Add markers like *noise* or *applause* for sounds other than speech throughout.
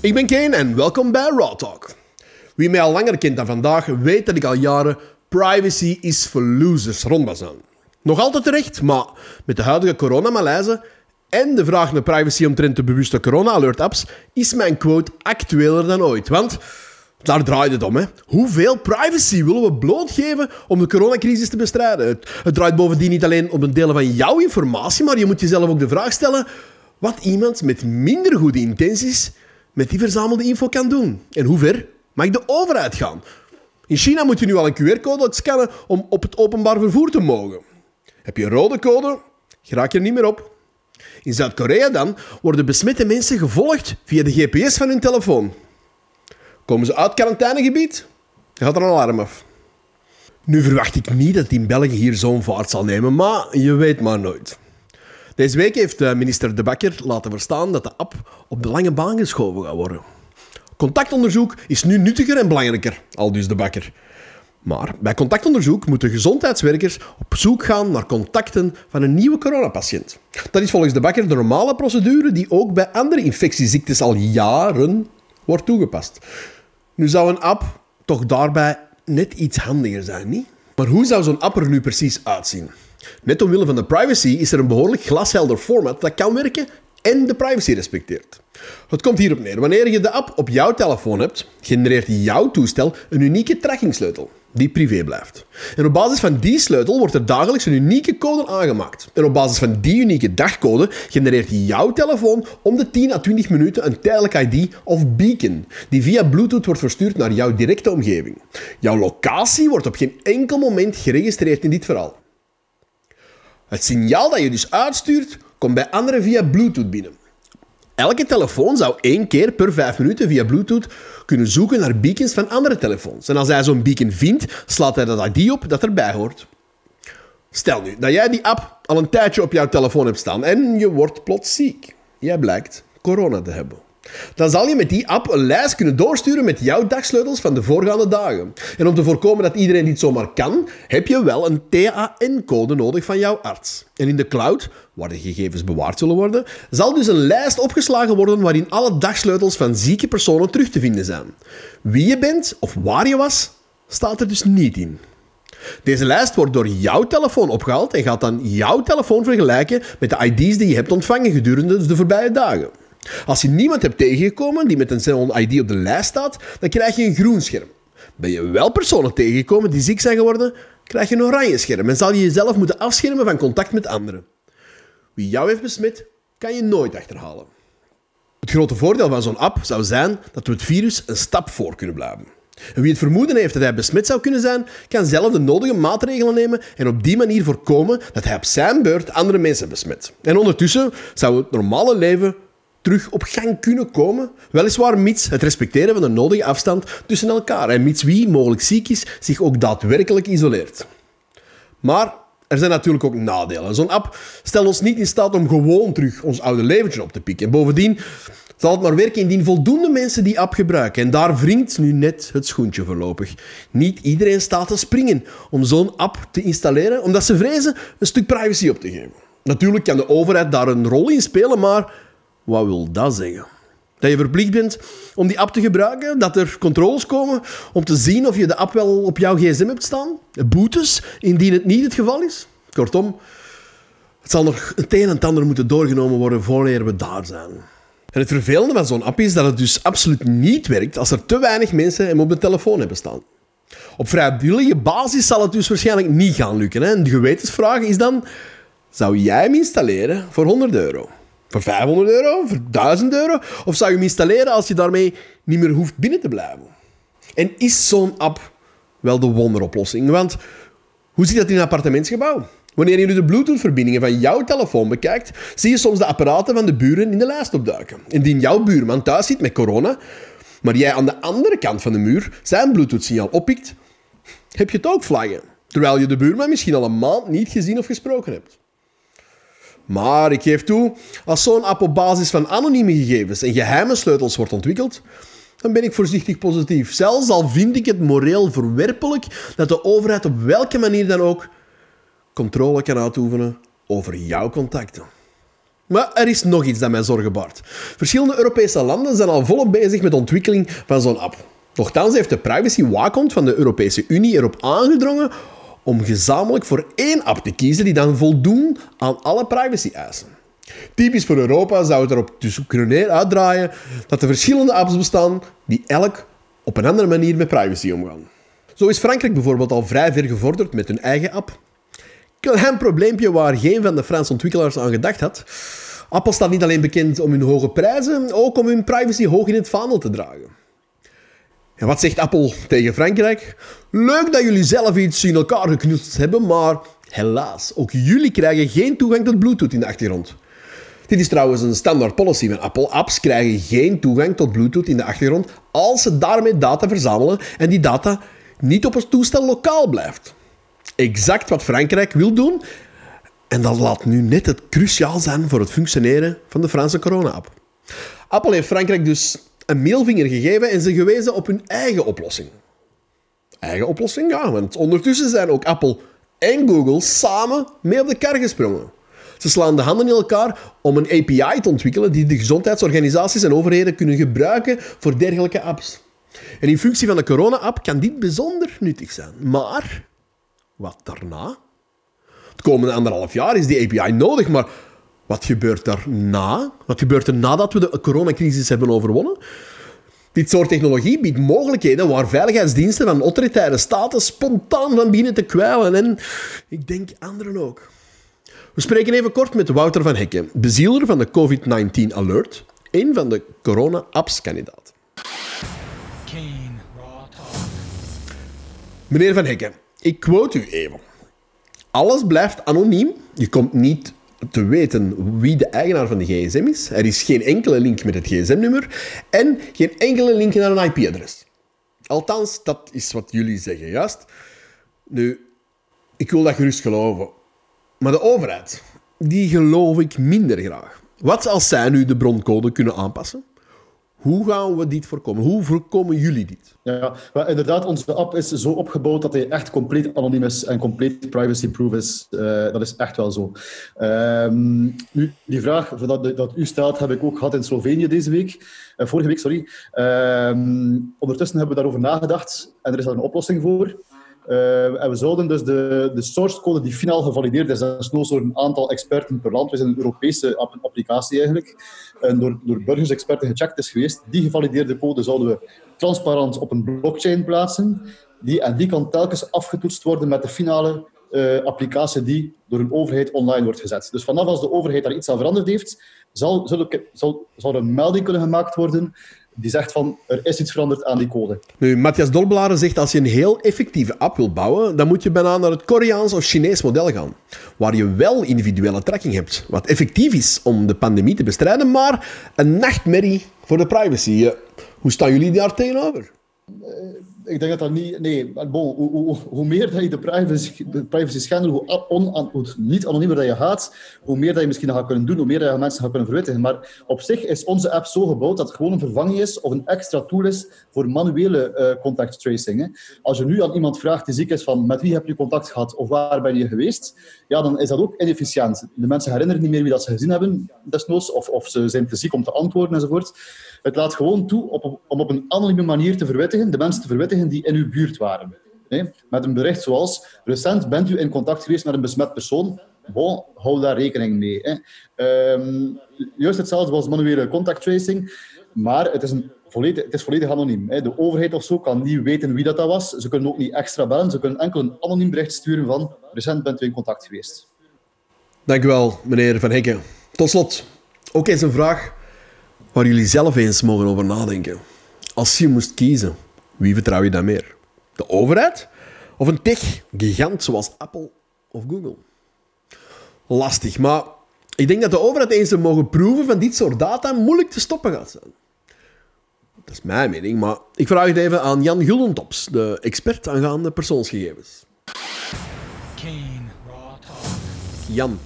Ik ben Kane en welkom bij Raw Talk. Wie mij al langer kent dan vandaag, weet dat ik al jaren privacy is for losers rondbazaan. Nog altijd terecht, maar met de huidige coronamalaise en de vraag naar privacy omtrent de bewuste corona-alert-apps is mijn quote actueler dan ooit. Want daar draait het om. Hè. Hoeveel privacy willen we blootgeven om de coronacrisis te bestrijden? Het, draait bovendien niet alleen om het delen van jouw informatie, maar je moet jezelf ook de vraag stellen wat iemand met minder goede intenties met die verzamelde info kan doen. En hoe ver mag de overheid gaan? In China moet je nu al een QR-code scannen om op het openbaar vervoer te mogen. Heb je een rode code, geraak je er niet meer op. In Zuid-Korea dan worden besmette mensen gevolgd via de GPS van hun telefoon. Komen ze uit quarantainegebied, gaat er een alarm af. Nu verwacht ik niet dat in België hier zo'n vaart zal nemen, maar je weet maar nooit. Deze week heeft eh, minister De Bakker laten verstaan dat de app op de lange baan geschoven gaat worden. Contactonderzoek is nu nuttiger en belangrijker, al dus De Bakker. Maar bij contactonderzoek moeten gezondheidswerkers op zoek gaan naar contacten van een nieuwe coronapatiënt. Dat is volgens De Bakker de normale procedure die ook bij andere infectieziektes al jaren wordt toegepast. Nu zou een app toch daarbij net iets handiger zijn, niet? Maar hoe zou zo'n app er nu precies uitzien? Net omwille van de privacy is er een behoorlijk glashelder format dat kan werken en de privacy respecteert. Het komt hierop neer. Wanneer je de app op jouw telefoon hebt, genereert jouw toestel een unieke trackingsleutel die privé blijft. En op basis van die sleutel wordt er dagelijks een unieke code aangemaakt. En op basis van die unieke dagcode genereert jouw telefoon om de 10 à 20 minuten een tijdelijk ID of beacon, die via Bluetooth wordt verstuurd naar jouw directe omgeving. Jouw locatie wordt op geen enkel moment geregistreerd in dit verhaal. Het signaal dat je dus uitstuurt, komt bij anderen via Bluetooth binnen. Elke telefoon zou één keer per vijf minuten via Bluetooth kunnen zoeken naar beacons van andere telefoons. En als hij zo'n beacon vindt, slaat hij dat ID op dat erbij hoort. Stel nu dat jij die app al een tijdje op jouw telefoon hebt staan en je wordt plots ziek. Jij blijkt corona te hebben. Dan zal je met die app een lijst kunnen doorsturen met jouw dagsleutels van de voorgaande dagen. En om te voorkomen dat iedereen dit zomaar kan, heb je wel een TAN-code nodig van jouw arts. En in de cloud, waar de gegevens bewaard zullen worden, zal dus een lijst opgeslagen worden waarin alle dagsleutels van zieke personen terug te vinden zijn. Wie je bent of waar je was, staat er dus niet in. Deze lijst wordt door jouw telefoon opgehaald en gaat dan jouw telefoon vergelijken met de ID's die je hebt ontvangen gedurende de voorbije dagen. Als je niemand hebt tegengekomen die met een zo'n ID op de lijst staat, dan krijg je een groen scherm. Ben je wel personen tegengekomen die ziek zijn geworden, krijg je een oranje scherm en zal je jezelf moeten afschermen van contact met anderen. Wie jou heeft besmet, kan je nooit achterhalen. Het grote voordeel van zo'n app zou zijn dat we het virus een stap voor kunnen blijven. En wie het vermoeden heeft dat hij besmet zou kunnen zijn, kan zelf de nodige maatregelen nemen en op die manier voorkomen dat hij op zijn beurt andere mensen besmet. En ondertussen zou het normale leven terug op gang kunnen komen. Weliswaar mits het respecteren van de nodige afstand tussen elkaar en mits wie mogelijk ziek is zich ook daadwerkelijk isoleert. Maar er zijn natuurlijk ook nadelen. Zo'n app stelt ons niet in staat om gewoon terug ons oude leventje op te pikken. En bovendien zal het maar werken indien voldoende mensen die app gebruiken. En daar wringt nu net het schoentje voorlopig. Niet iedereen staat te springen om zo'n app te installeren, omdat ze vrezen een stuk privacy op te geven. Natuurlijk kan de overheid daar een rol in spelen, maar wat wil dat zeggen? Dat je verplicht bent om die app te gebruiken, dat er controles komen om te zien of je de app wel op jouw gsm hebt staan, boetes indien het niet het geval is. Kortom, het zal nog het een en het ander moeten doorgenomen worden voordat we daar zijn. En het vervelende van zo'n app is dat het dus absoluut niet werkt als er te weinig mensen hem op de telefoon hebben staan. Op vrijwillige basis zal het dus waarschijnlijk niet gaan lukken. Hè? En de gewetensvraag is dan, zou jij hem installeren voor 100 euro? Voor 500 euro? Voor 1000 euro? Of zou je hem installeren als je daarmee niet meer hoeft binnen te blijven? En is zo'n app wel de wonderoplossing? Want hoe ziet dat in een appartementsgebouw? Wanneer je nu de Bluetooth-verbindingen van jouw telefoon bekijkt, zie je soms de apparaten van de buren in de lijst opduiken. Indien jouw buurman thuis zit met corona, maar jij aan de andere kant van de muur zijn Bluetooth-signaal oppikt, heb je het ook vlaggen. Terwijl je de buurman misschien al een maand niet gezien of gesproken hebt. Maar ik geef toe, als zo'n app op basis van anonieme gegevens en geheime sleutels wordt ontwikkeld, dan ben ik voorzichtig positief. Zelfs al vind ik het moreel verwerpelijk dat de overheid op welke manier dan ook controle kan uitoefenen over jouw contacten. Maar er is nog iets dat mij zorgen baart. Verschillende Europese landen zijn al volop bezig met de ontwikkeling van zo'n app. Nochtans heeft de privacy-waakhond van de Europese Unie erop aangedrongen om gezamenlijk voor één app te kiezen die dan voldoen aan alle privacy-eisen. Typisch voor Europa zou het erop dus kunnen uitdraaien dat er verschillende apps bestaan die elk op een andere manier met privacy omgaan. Zo is Frankrijk bijvoorbeeld al vrij ver gevorderd met hun eigen app. Klein probleempje waar geen van de Franse ontwikkelaars aan gedacht had. Apple staat niet alleen bekend om hun hoge prijzen, ook om hun privacy hoog in het vaandel te dragen. En wat zegt Apple tegen Frankrijk? Leuk dat jullie zelf iets in elkaar geknutst hebben, maar helaas, ook jullie krijgen geen toegang tot Bluetooth in de achtergrond. Dit is trouwens een standaard policy van Apple. Apps krijgen geen toegang tot Bluetooth in de achtergrond als ze daarmee data verzamelen en die data niet op het toestel lokaal blijft. Exact wat Frankrijk wil doen en dat laat nu net het cruciaal zijn voor het functioneren van de Franse corona-app. Apple heeft Frankrijk dus een mailvinger gegeven en ze gewezen op hun eigen oplossing. Eigen oplossing? Ja, want ondertussen zijn ook Apple en Google samen mee op de kar gesprongen. Ze slaan de handen in elkaar om een API te ontwikkelen die de gezondheidsorganisaties en overheden kunnen gebruiken voor dergelijke apps. En in functie van de corona-app kan dit bijzonder nuttig zijn. Maar wat daarna? Het komende anderhalf jaar is die API nodig, maar wat gebeurt daarna? Wat gebeurt er nadat we de coronacrisis hebben overwonnen? Dit soort technologie biedt mogelijkheden waar veiligheidsdiensten van autoritaire staten spontaan van beginnen te kwijlen. En ik denk anderen ook. We spreken even kort met Wouter van Hekken, bezieler van de COVID-19 Alert, een van de corona-apps-kandidaten. Meneer van Hekken, ik quote u even. Alles blijft anoniem. Je komt niet te weten wie de eigenaar van de gsm is. Er is geen enkele link met het gsm-nummer en geen enkele link naar een IP-adres. Althans, dat is wat jullie zeggen, juist. Nu, ik wil dat gerust geloven. Maar de overheid, die geloof ik minder graag. Wat als zij nu de broncode kunnen aanpassen? Hoe gaan we dit voorkomen? Hoe voorkomen jullie dit? Ja, inderdaad, onze app is zo opgebouwd dat hij echt compleet anoniem is en compleet privacy-proof is. Uh, dat is echt wel zo. Um, nu, die vraag dat, dat u stelt, heb ik ook gehad in Slovenië deze week. Uh, vorige week, sorry. Um, ondertussen hebben we daarover nagedacht en er is daar een oplossing voor. Uh, en we zouden dus de, de source code die finaal gevalideerd is, dat is nog een aantal experten per land, we zijn een Europese applicatie eigenlijk, en door, door burgersexperten gecheckt is geweest, die gevalideerde code zouden we transparant op een blockchain plaatsen, die, en die kan telkens afgetoetst worden met de finale uh, applicatie die door een overheid online wordt gezet. Dus vanaf als de overheid daar iets aan veranderd heeft, zal, zal, zal, zal er een melding kunnen gemaakt worden die zegt van er is iets veranderd aan die code. Nu, Matthias Dolblaren zegt als je een heel effectieve app wilt bouwen, dan moet je bijna naar het Koreaans of Chinees model gaan, waar je wel individuele tracking hebt, wat effectief is om de pandemie te bestrijden, maar een nachtmerrie voor de privacy. Hoe staan jullie daar tegenover? Ik denk dat dat niet... Nee, hoe, meer dat je de privacy, de privacy schendelt, hoe, on, niet anoniemer dat je gaat, hoe meer dat je misschien gaat kunnen doen, hoe meer dat je mensen gaat kunnen verwittigen. Maar op zich is onze app zo gebouwd dat het gewoon een vervanging is of een extra tool is voor manuele uh, contact tracing. Hè. Als je nu aan iemand vraagt die ziek is van met wie heb je contact gehad of waar ben je geweest, ja, dan is dat ook inefficiënt. De mensen herinneren niet meer wie dat ze gezien hebben, desnoods, of, of ze zijn te ziek om te antwoorden enzovoort. Het laat gewoon toe op, om op een anonieme manier te verwittigen, de mensen te verwittigen die in uw buurt waren. Met een bericht zoals, recent bent u in contact geweest met een besmet persoon, bon, hou daar rekening mee. Um, juist hetzelfde als manuele contact tracing, maar het is, een volledig, het is volledig anoniem. De overheid of zo kan niet weten wie dat, dat was. Ze kunnen ook niet extra bellen. Ze kunnen enkel een anoniem bericht sturen van recent bent u in contact geweest. Dank u wel, meneer Van Hekken. Tot slot, ook eens een vraag waar jullie zelf eens mogen over nadenken. Als je moest kiezen, wie vertrouw je dan meer? De overheid of een tech-gigant zoals Apple of Google? Lastig, maar ik denk dat de overheid eens mogen proeven van dit soort data moeilijk te stoppen gaat zijn. Dat is mijn mening, maar ik vraag het even aan Jan Guldentops, de expert aangaande persoonsgegevens. Jan,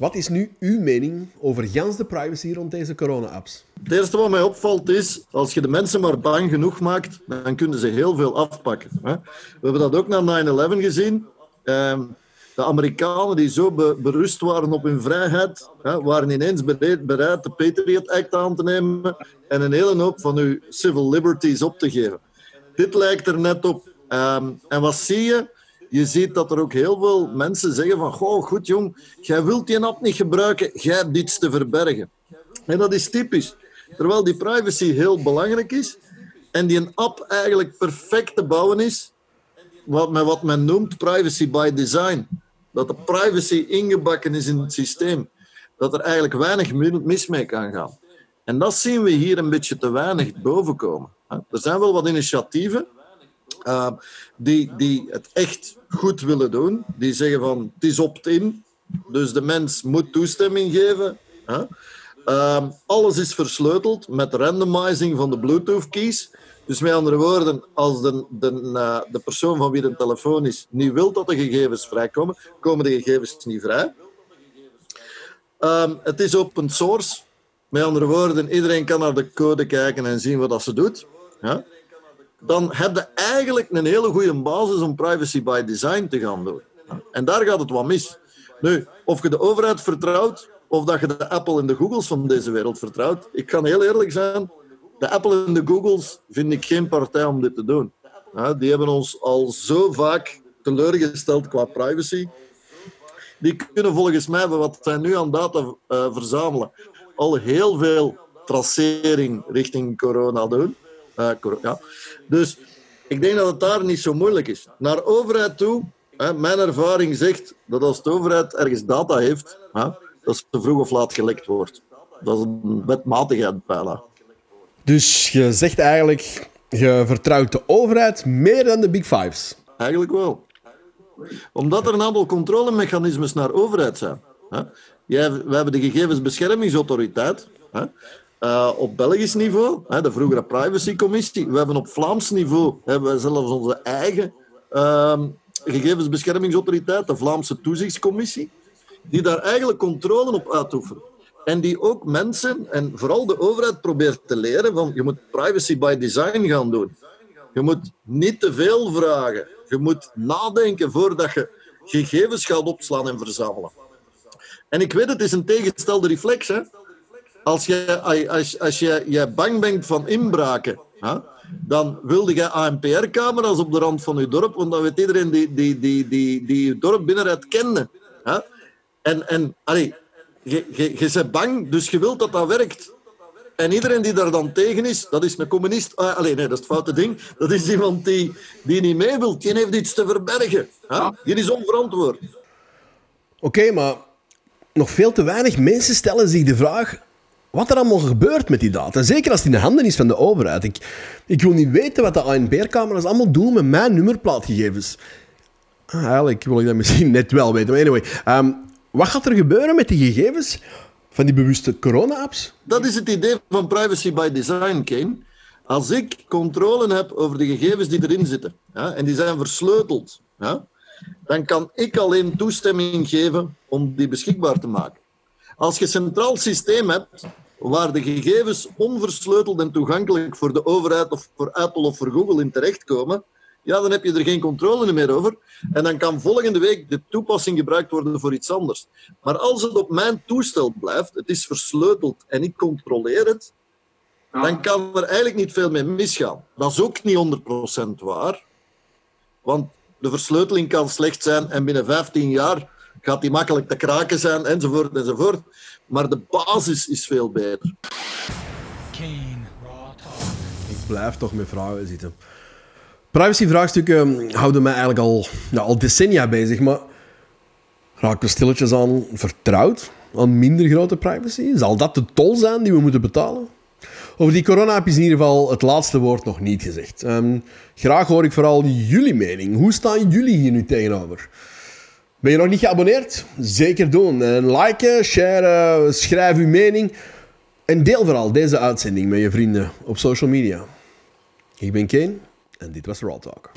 wat is nu uw mening over gans de privacy rond deze corona-apps? Het eerste wat mij opvalt is, als je de mensen maar bang genoeg maakt, dan kunnen ze heel veel afpakken. We hebben dat ook na 9-11 gezien. Ehm, De Amerikanen die zo be- berust waren op hun vrijheid, hè, waren ineens bereid, de Patriot Act aan te nemen en een hele hoop van uw civil liberties op te geven. Dit lijkt er net op. Ehm, en wat zie je? Je ziet dat er ook heel veel mensen zeggen van goh, goed jong, jij wilt die app niet gebruiken, jij hebt iets te verbergen. En dat is typisch. Terwijl die privacy heel belangrijk is en die een app eigenlijk perfect te bouwen is, wat, met wat men noemt privacy by design. Dat de privacy ingebakken is in het systeem. Dat er eigenlijk weinig mi- mis mee kan gaan. En dat zien we hier een beetje te weinig bovenkomen. Er zijn wel wat initiatieven uh, die, het echt goed willen doen. Die zeggen van het is opt-in, dus de mens moet toestemming geven. Ehm, alles is versleuteld met randomizing van de Bluetooth-keys. Dus met andere woorden, als de, de, eh, de persoon van wie de telefoon is niet wil dat de gegevens vrijkomen, komen de gegevens niet vrij. Ehm, het is open source. Met andere woorden, iedereen kan naar de code kijken en zien wat dat ze doet. Dan heb je eigenlijk een hele goede basis om privacy by design te gaan doen. En daar gaat het wat mis. Nu, of je de overheid vertrouwt, of dat je de Apple en de Googles van deze wereld vertrouwt. Ik kan heel eerlijk zijn, de Apple en de Googles vind ik geen partij om dit te doen. Die hebben ons al zo vaak teleurgesteld qua privacy. Die kunnen volgens mij, wat zij nu aan data eh, verzamelen, al heel veel tracering richting corona doen. Ja. Dus ik denk dat het daar niet zo moeilijk is. Naar overheid toe, hè, mijn ervaring zegt dat als de overheid ergens data heeft, hè, dat ze vroeg of laat gelekt wordt. Dat is een wetmatigheid bijna. Dus je zegt eigenlijk, je vertrouwt de overheid meer dan de Big Fives. Eigenlijk wel. Omdat er een aantal controlemechanismes naar overheid zijn. Hè. Jij, we hebben de gegevensbeschermingsautoriteit hè, eh, op Belgisch niveau, hè, de vroegere privacycommissie. We hebben op Vlaams niveau hebben we zelfs onze eigen ehm, gegevensbeschermingsautoriteit, de Vlaamse toezichtscommissie, die daar eigenlijk controle op uitoefenen. En die ook mensen, en vooral de overheid, probeert te leren van je moet privacy by design gaan doen. Je moet niet te veel vragen. Je moet nadenken voordat je gegevens gaat opslaan en verzamelen. En ik weet, het is een tegengestelde reflex. Hè? Als, je, als, als je, je bang bent van inbraken, hè? dan wilde je ANPR-camera's op de rand van je dorp, want dan weet iedereen die, die, die, die, die je dorp binnenrijdt kende. Hè? En, en allee, je, je, je bent bang, dus je wilt dat dat werkt. En iedereen die daar dan tegen is, dat is een communist. Ah, alleen, nee, dat is het foute ding. Dat is iemand die, die niet mee wil. Die heeft iets te verbergen. Hè? Die is onverantwoord. Oké, maar nog veel te weinig mensen stellen zich de vraag wat er allemaal gebeurt met die data. Zeker als het in de handen is van de overheid. Ik, ik wil niet weten wat de ANPR-camera's allemaal doen met mijn nummerplaatgegevens. Ah, eigenlijk wil ik dat misschien *laughs* net wel weten. Maar anyway, ehm, wat gaat er gebeuren met die gegevens van die bewuste corona-apps? Dat is het idee van privacy by design, Kane. Als ik controle heb over de gegevens die erin zitten, en die zijn versleuteld, dan kan ik alleen toestemming geven om die beschikbaar te maken. Als je een centraal systeem hebt waar de gegevens onversleuteld en toegankelijk voor de overheid of voor Apple of voor Google in terechtkomen, ja, dan heb je er geen controle meer over. En dan kan volgende week de toepassing gebruikt worden voor iets anders. Maar als het op mijn toestel blijft, het is versleuteld en ik controleer het, dan kan er eigenlijk niet veel mee misgaan. Dat is ook niet 100% waar. Want de versleuteling kan slecht zijn en binnen 15 jaar gaat die makkelijk te kraken zijn, enzovoort, enzovoort. Maar de basis is veel beter. Kane. Ik blijf toch met vragen zitten. Privacy-vraagstukken houden mij eigenlijk al, ja, al decennia bezig, maar raken we stilletjes aan vertrouwd aan minder grote privacy? Zal dat de tol zijn die we moeten betalen? Over die corona-app is in ieder geval het laatste woord nog niet gezegd. Ehm, graag hoor ik vooral jullie mening. Hoe staan jullie hier nu tegenover? Ben je nog niet geabonneerd? Zeker doen. En liken, sharen, schrijf uw mening. En deel vooral deze uitzending met je vrienden op social media. Ik ben Kane en dit was Raw Talk.